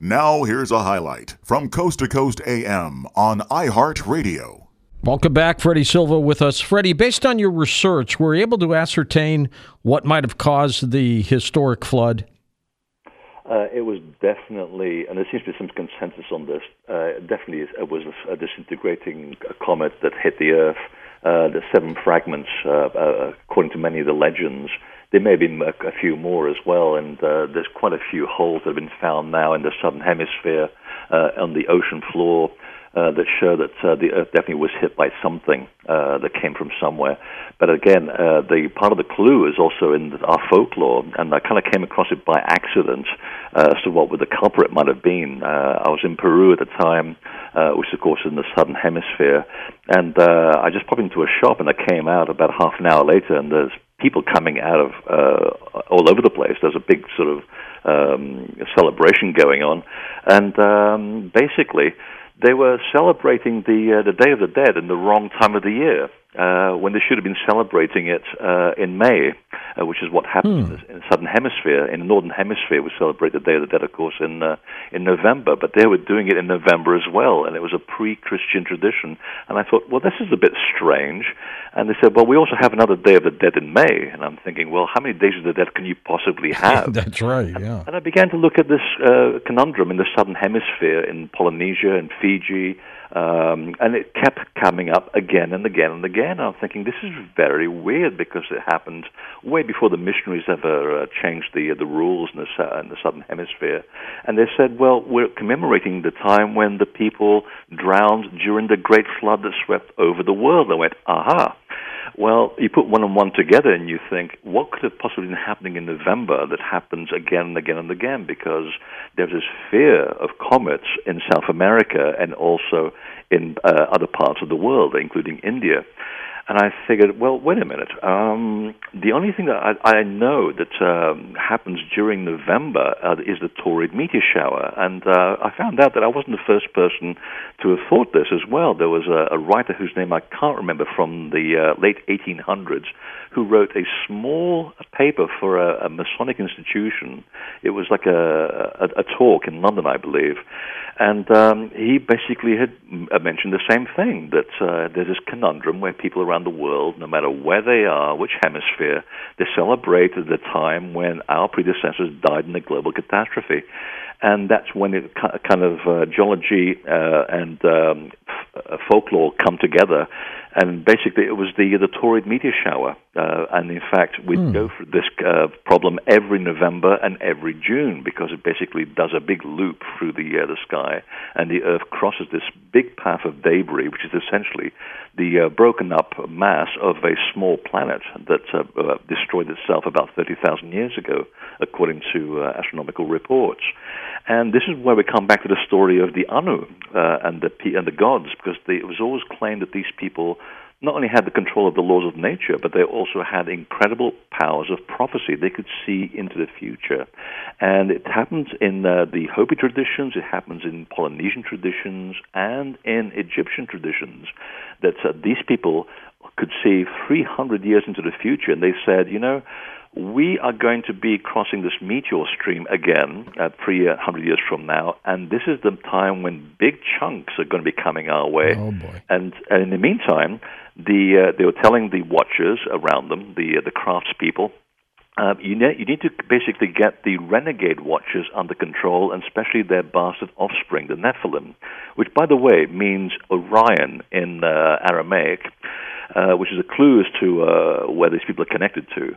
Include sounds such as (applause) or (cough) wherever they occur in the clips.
Now, here's a highlight from Coast to Coast AM on iHeartRadio. Welcome back, Freddy Silva with us. Freddy, based on your research, were you able to ascertain what might have caused the historic flood? Uh, it was definitely, and there seems to be some consensus on this. Uh, definitely, it was a, disintegrating comet that hit the Earth. Uh, the seven fragments, uh, uh, according to many of the legends, there may have been a, a few more as well, and uh, there's quite a few holes that have been found now in the southern hemisphere on the ocean floor uh, that show that uh, the Earth definitely was hit by something uh, that came from somewhere. But again, uh, the part of the clue is also in our folklore, and I kind of came across it by accident uh, as to what the culprit might have been. Uh, I was in Peru at the time, uh, which of course is in the southern hemisphere, and uh, I just popped into a shop, and I came out about half an hour later, and there's people coming out of uh, all over the place. There's a big sort of um, celebration going on, and um, basically they were celebrating the uh, the Day of the Dead in the wrong time of the year uh, when they should have been celebrating it uh, in May, uh, which is what happens hmm. in the southern hemisphere. In the northern hemisphere, we celebrate the Day of the Dead, of course, in uh, in November. But they were doing it in November as well, and it was a pre-Christian tradition. And I thought, well, this is a bit strange. And they said, well, we also have another Day of the Dead in May. And I'm thinking, well, how many days of the Dead can you possibly (laughs) have? That's right. Yeah. And, and I began to look at this uh, conundrum in the southern hemisphere, in Polynesia and Fiji. Um, and it kept coming up again and again and again. I'm thinking this is very weird because it happened way before the missionaries ever uh, changed the uh, the rules in the, in the southern hemisphere. And they said, well, we're commemorating the time when the people drowned during the great flood that swept over the world. I went, aha. Well, you put one and one together and you think, what could have possibly been happening in November that happens again and again and again? Because there's this fear of comets in South America and also in uh, other parts of the world, including India. And I figured, well, wait a minute. Um, the only thing that I, I know that um, happens during November uh, is the Taurid meteor shower. And uh, I found out that I wasn't the first person to have thought this as well. There was a, a writer whose name I can't remember from the uh, late 1800s who wrote a small paper for a, a Masonic institution. It was like a, a, talk in London, I believe. And um, he basically had uh, mentioned the same thing that uh, there's this conundrum where people around the world, no matter where they are, which hemisphere, they celebrate the time when our predecessors died in a global catastrophe. And that's when it kind of uh, geology uh, and um, folklore come together and basically it was the the Taurid meteor shower. Uh, and in fact, we mm. go through this uh, problem every November and every June because it basically does a big loop through the uh, the sky, and the Earth crosses this big path of debris, which is essentially the uh, broken up mass of a small planet that uh, uh, destroyed itself about 30,000 years ago, according to astronomical reports. And this is where we come back to the story of the Anu and the and the gods, because they, it was always claimed that these people not only had the control of the laws of nature, but they also had incredible powers of prophecy. They could see into the future. And it happens in uh, the Hopi traditions, it happens in Polynesian traditions, and in Egyptian traditions that uh, these people could see 300 years into the future. And they said, you know, we are going to be crossing this meteor stream again at 300 years from now, and this is the time when big chunks are going to be coming our way. Oh boy! And, and in the meantime, the uh, they were telling the watchers around them, the uh, the craftspeople, uh, you, ne- you need to basically get the renegade watchers under control, and especially their bastard offspring, the Nephilim, which, by the way, means Orion in uh, Aramaic, uh, which is a clue as to uh, where these people are connected to.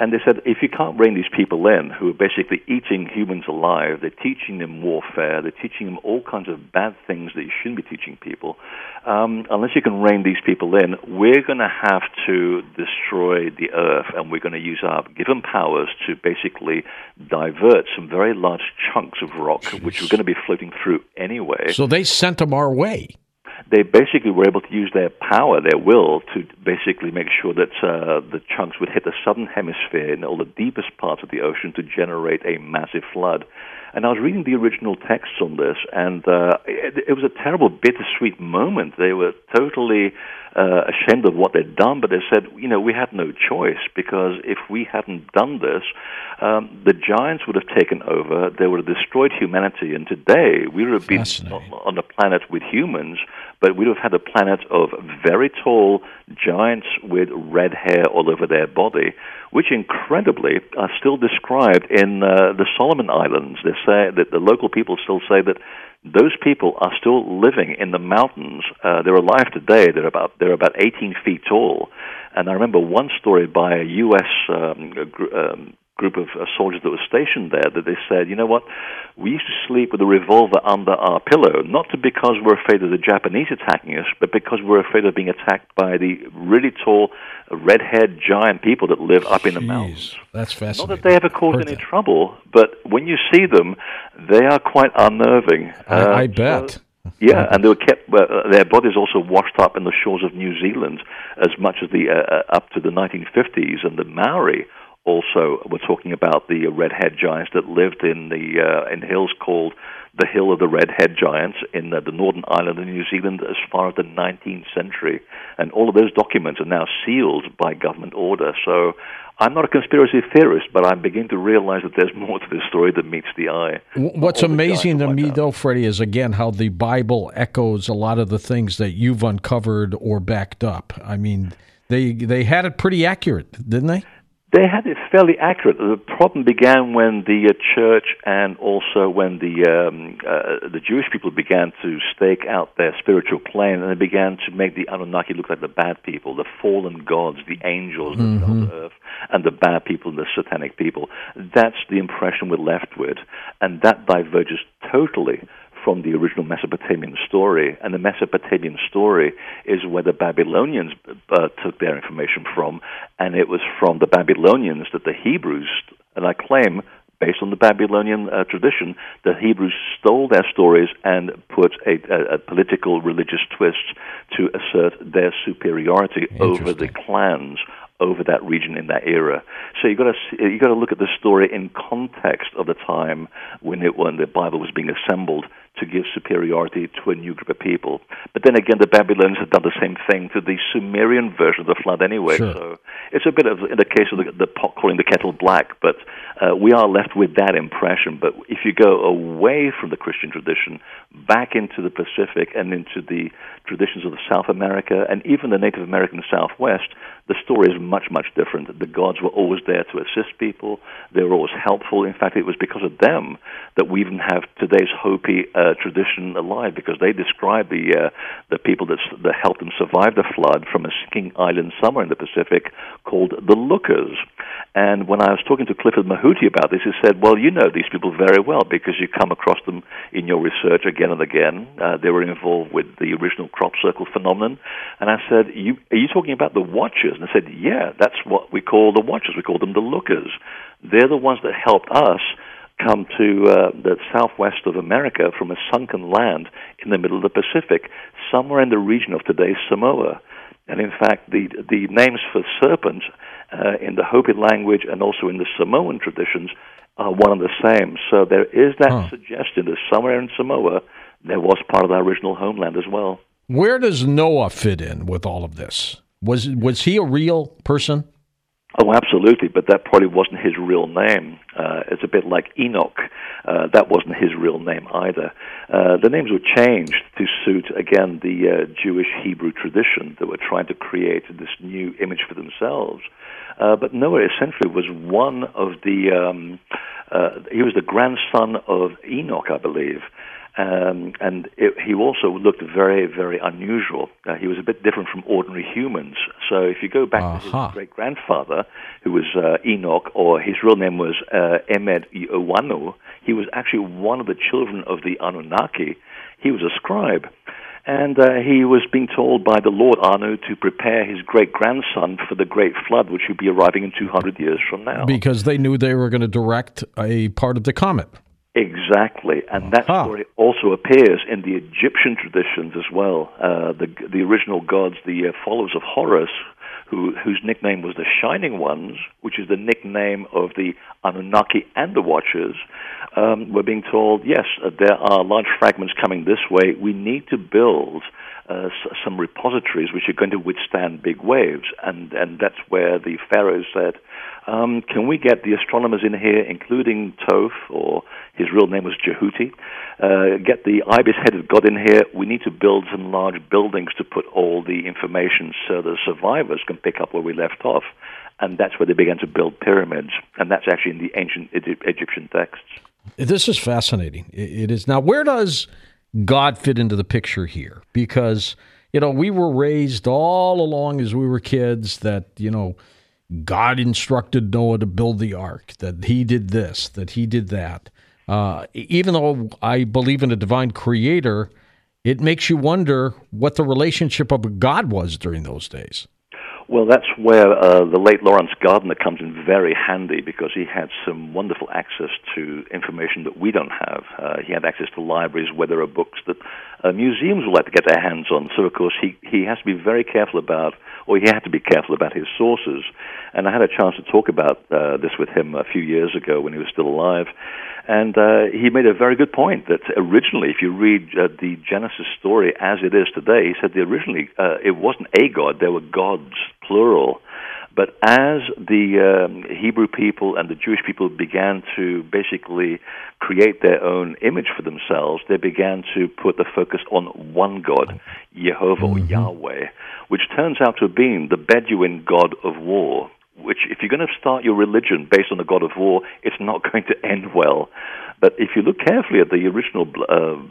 And they said, if you can't rein these people in, who are basically eating humans alive, they're teaching them warfare, they're teaching them all kinds of bad things that you shouldn't be teaching people. Um, unless you can rein these people in, we're going to have to destroy the earth, and we're going to use our given powers to basically divert some very large chunks of rock, which are going to be floating through anyway. So they sent them our way. They basically were able to use their power, their will, to basically make sure that uh, the chunks would hit the southern hemisphere in all the deepest parts of the ocean to generate a massive flood. And I was reading the original texts on this, and uh, it, it was a terrible, bittersweet moment. They were totally uh, ashamed of what they'd done, but they said, you know, we had no choice because if we hadn't done this, um, the giants would have taken over. They would have destroyed humanity, and today we would have been on a planet with humans, but we would have had a planet of very tall giants with red hair all over their body, which incredibly are still described in uh, the Solomon Islands. They say that the local people still say that those people are still living in the mountains. Uh, they're alive today. They're about they're about 18 feet tall. And I remember one story by a U.S. Um, um, group of uh, soldiers that were stationed there that they said, you know what, we used to sleep with a revolver under our pillow, not because we're afraid of the Japanese attacking us, but because we're afraid of being attacked by the really tall, red-haired giant people that live up in the mountains. That's fascinating. Not that they ever cause any that. trouble, but when you see them, they are quite unnerving. I, uh, I bet. So, yeah, and they were kept. Uh, their bodies also washed up in the shores of New Zealand as much as the uh, uh up to the 1950s, and the Maori also we're talking about the redhead giants that lived in the uh, in hills called the Hill of the Redhead Giants in uh, the northern island of New Zealand as far as the 19th century, and all of those documents are now sealed by government order. So. I'm not a conspiracy theorist, but I'm beginning to realize that there's more to this story than meets the eye. What's amazing to me, though, Freddy, is again how the Bible echoes a lot of the things that you've uncovered or backed up. I mean, they they had it pretty accurate, didn't they? They had it fairly accurate. The problem began when the uh, church and also when the um, uh, the Jewish people began to stake out their spiritual plane, and they began to make the Anunnaki look like the bad people, the fallen gods, the angels mm-hmm. on earth, and the bad people, the satanic people. That's the impression we're left with, and that diverges totally from the original Mesopotamian story. And the Mesopotamian story is where the Babylonians uh, took their information from, and it was from the Babylonians that the Hebrews, and I claim based on the Babylonian uh, tradition, the Hebrews stole their stories and put a, a, a, political religious twist to assert their superiority over the clans over that region in that era. So you got to you got to look at the story in context of the time when it when the Bible was being assembled to give superiority to a new group of people. But then again, the Babylonians had done the same thing to the Sumerian version of the flood anyway. Sure. So it's a bit of, in the case of the, the pot calling the kettle black, but uh, we are left with that impression. But if you go away from the Christian tradition, back into the Pacific and into the traditions of the South America and even the Native American Southwest, the story is much, much different. The gods were always there to assist people. They were always helpful. In fact, it was because of them that we even have today's Hopi uh, tradition alive, because they describe the uh, the people that, that helped them survive the flood from a sinking island somewhere in the Pacific called the Lookers. And when I was talking to Clifford Mahooty about this, he said, "Well, you know these people very well because you come across them in your research again and again. Uh, they were involved with the original crop circle phenomenon." And I said, you, "Are you talking about the Watchers?" And I said, yeah, that's what we call the watchers. We call them the lookers. They're the ones that helped us come to uh, the southwest of America from a sunken land in the middle of the Pacific, somewhere in the region of today's Samoa. And in fact, the the names for serpents uh, in the Hopi language and also in the Samoan traditions are one and the same. So there is that huh. suggestion that somewhere in Samoa there was part of our original homeland as well. Where does Noah fit in with all of this? Was was he a real person? Oh, absolutely, but that probably wasn't his real name. Uh, it's a bit like Enoch. Uh, that wasn't his real name either. Uh, the names were changed to suit, again, the uh, Jewish Hebrew tradition that were trying to create this new image for themselves. Uh, but Noah essentially was one of the, um, uh, he was the grandson of Enoch, I believe. Um, and it, he also looked very, very unusual. Uh, he was a bit different from ordinary humans. So if you go back uh-huh. to his great grandfather, who was uh, Enoch, or his real name was uh, Emed he was actually one of the children of the Anunnaki. He was a scribe. And uh, he was being told by the Lord Anu to prepare his great grandson for the great flood, which would be arriving in 200 years from now. Because they knew they were going to direct a part of the comet. Exactly, and that Huh. story also appears in the Egyptian traditions as well. Uh, the the original gods, the uh, followers of Horus, who whose nickname was the Shining Ones, which is the nickname of the Anunnaki and the Watchers, um, were being told, yes, uh, there are large fragments coming this way. We need to build uh, some repositories which are going to withstand big waves, and and that's where the pharaohs said, um, "Can we get the astronomers in here, including Thoth, or his real name was Jehuti? Uh, get the ibis-headed god in here. We need to build some large buildings to put all the information so the survivors can pick up where we left off." And that's where they began to build pyramids, and that's actually in the ancient Egyptian texts. This is fascinating. It is. Now, where does God fit into the picture here? Because, you know, we were raised all along as we were kids that, you know, God instructed Noah to build the ark, that he did this, that he did that. Uh, even though I believe in a divine creator, it makes you wonder what the relationship of God was during those days. Well, that's where uh, the late Laurence Gardner comes in very handy because he had some wonderful access to information that we don't have. Uh, he had access to libraries where there are books that uh, museums would like to get their hands on. So, of course, he, he has to be very careful about, or he had to be careful about his sources. And I had a chance to talk about uh, this with him a few years ago when he was still alive. And uh, he made a very good point that originally, if you read uh, the Genesis story as it is today, he said that originally it wasn't a god, there were gods, plural. But as the um, Hebrew people and the Jewish people began to basically create their own image for themselves, they began to put the focus on one God, Jehovah or Yahweh, which turns out to have been the Bedouin god of war. Which, if you're going to start your religion based on the god of war, it's not (laughs) going to end well. But if you look carefully at the original uh,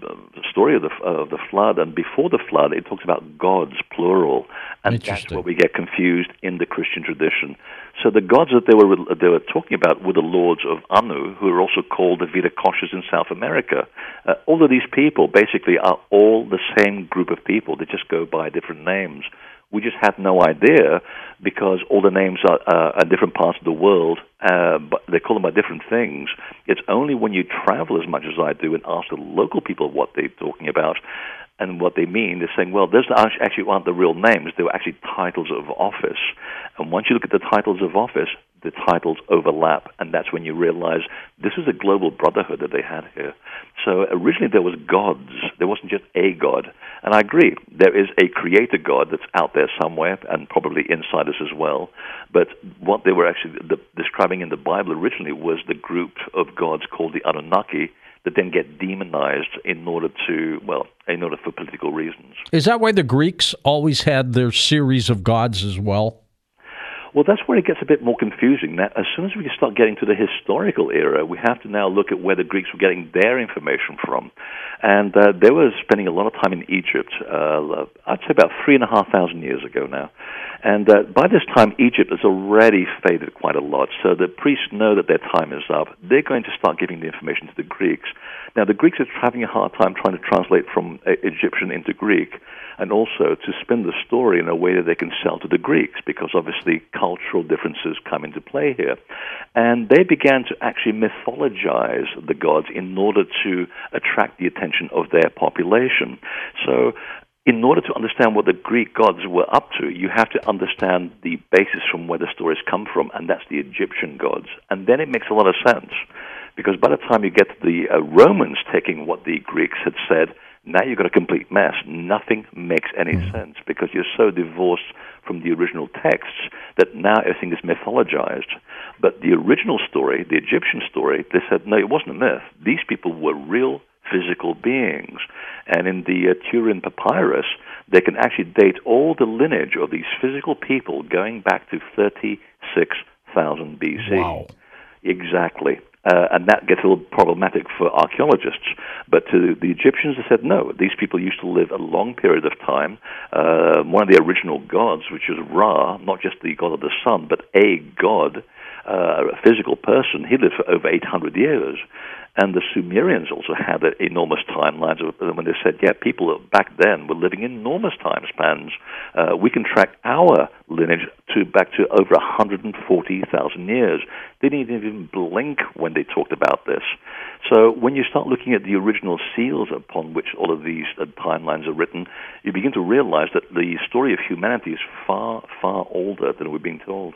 story of the, uh, of the flood and before the flood, it talks about gods, plural, and that's where we get confused in the Christian tradition. So the gods that they were they were talking about were the lords of Anu, who are also called the Viracochas in South America. Uh, all of these people basically are all the same group of people. They just go by different names. We just had no idea because all the names are, uh, are different parts of the world, uh, but they call them by different things. It's only when you travel as much as I do and ask the local people what they're talking about and what they mean, they're saying, well, those actually aren't the real names. They were actually titles of office. And once you look at the titles of office, the titles overlap, and that's when you realize this is a global brotherhood that they had here. So originally there was gods. There wasn't just a god. And I agree, there is a creator god that's out there somewhere, and probably inside us as well. But what they were actually describing in the Bible originally was the group of gods called the Anunnaki that then get demonized in order to, well, in order for political reasons. Is that why the Greeks always had their series of gods as well? Well, that's where it gets a bit more confusing. Now, as soon as we start getting to the historical era, we have to now look at where the Greeks were getting their information from. And uh, they were spending a lot of time in Egypt, uh, I'd say about three and a half thousand years ago now. And uh, by this time, Egypt has already faded quite a lot. So the priests know that their time is up. They're going to start giving the information to the Greeks. Now, the Greeks are having a hard time trying to translate from uh, Egyptian into Greek and also to spin the story in a way that they can sell to the Greeks, because obviously cultural differences come into play here. And they began to actually mythologize the gods in order to attract the attention of their population. So, in order to understand what the Greek gods were up to, you have to understand the basis from where the stories come from, and that's the Egyptian gods. And then it makes a lot of sense, because by the time you get to the uh, Romans taking what the Greeks had said, now you've got a complete mess. Nothing makes any sense because you're so divorced from the original texts that now everything is mythologized. But the original story, the Egyptian story, they said, no, it wasn't a myth. These people were real physical beings. And in the uh, Turin Papyrus, they can actually date all the lineage of these physical people going back to 36,000 BC. Wow. Exactly. Uh, and that gets a little problematic for archaeologists. But to the Egyptians, they said, no, these people used to live a long period of time. Uh, one of the original gods, which is Ra, not just the god of the sun, but a god, uh, a physical person, he lived for over 800 years. And the Sumerians also had enormous timelines when they said, yeah, people back then were living enormous time spans. Uh, we can track our lineage to back to over 140,000 years. They didn't even blink when they talked about this. So when you start looking at the original seals upon which all of these uh, timelines are written, you begin to realize that the story of humanity is far, far older than we're being told.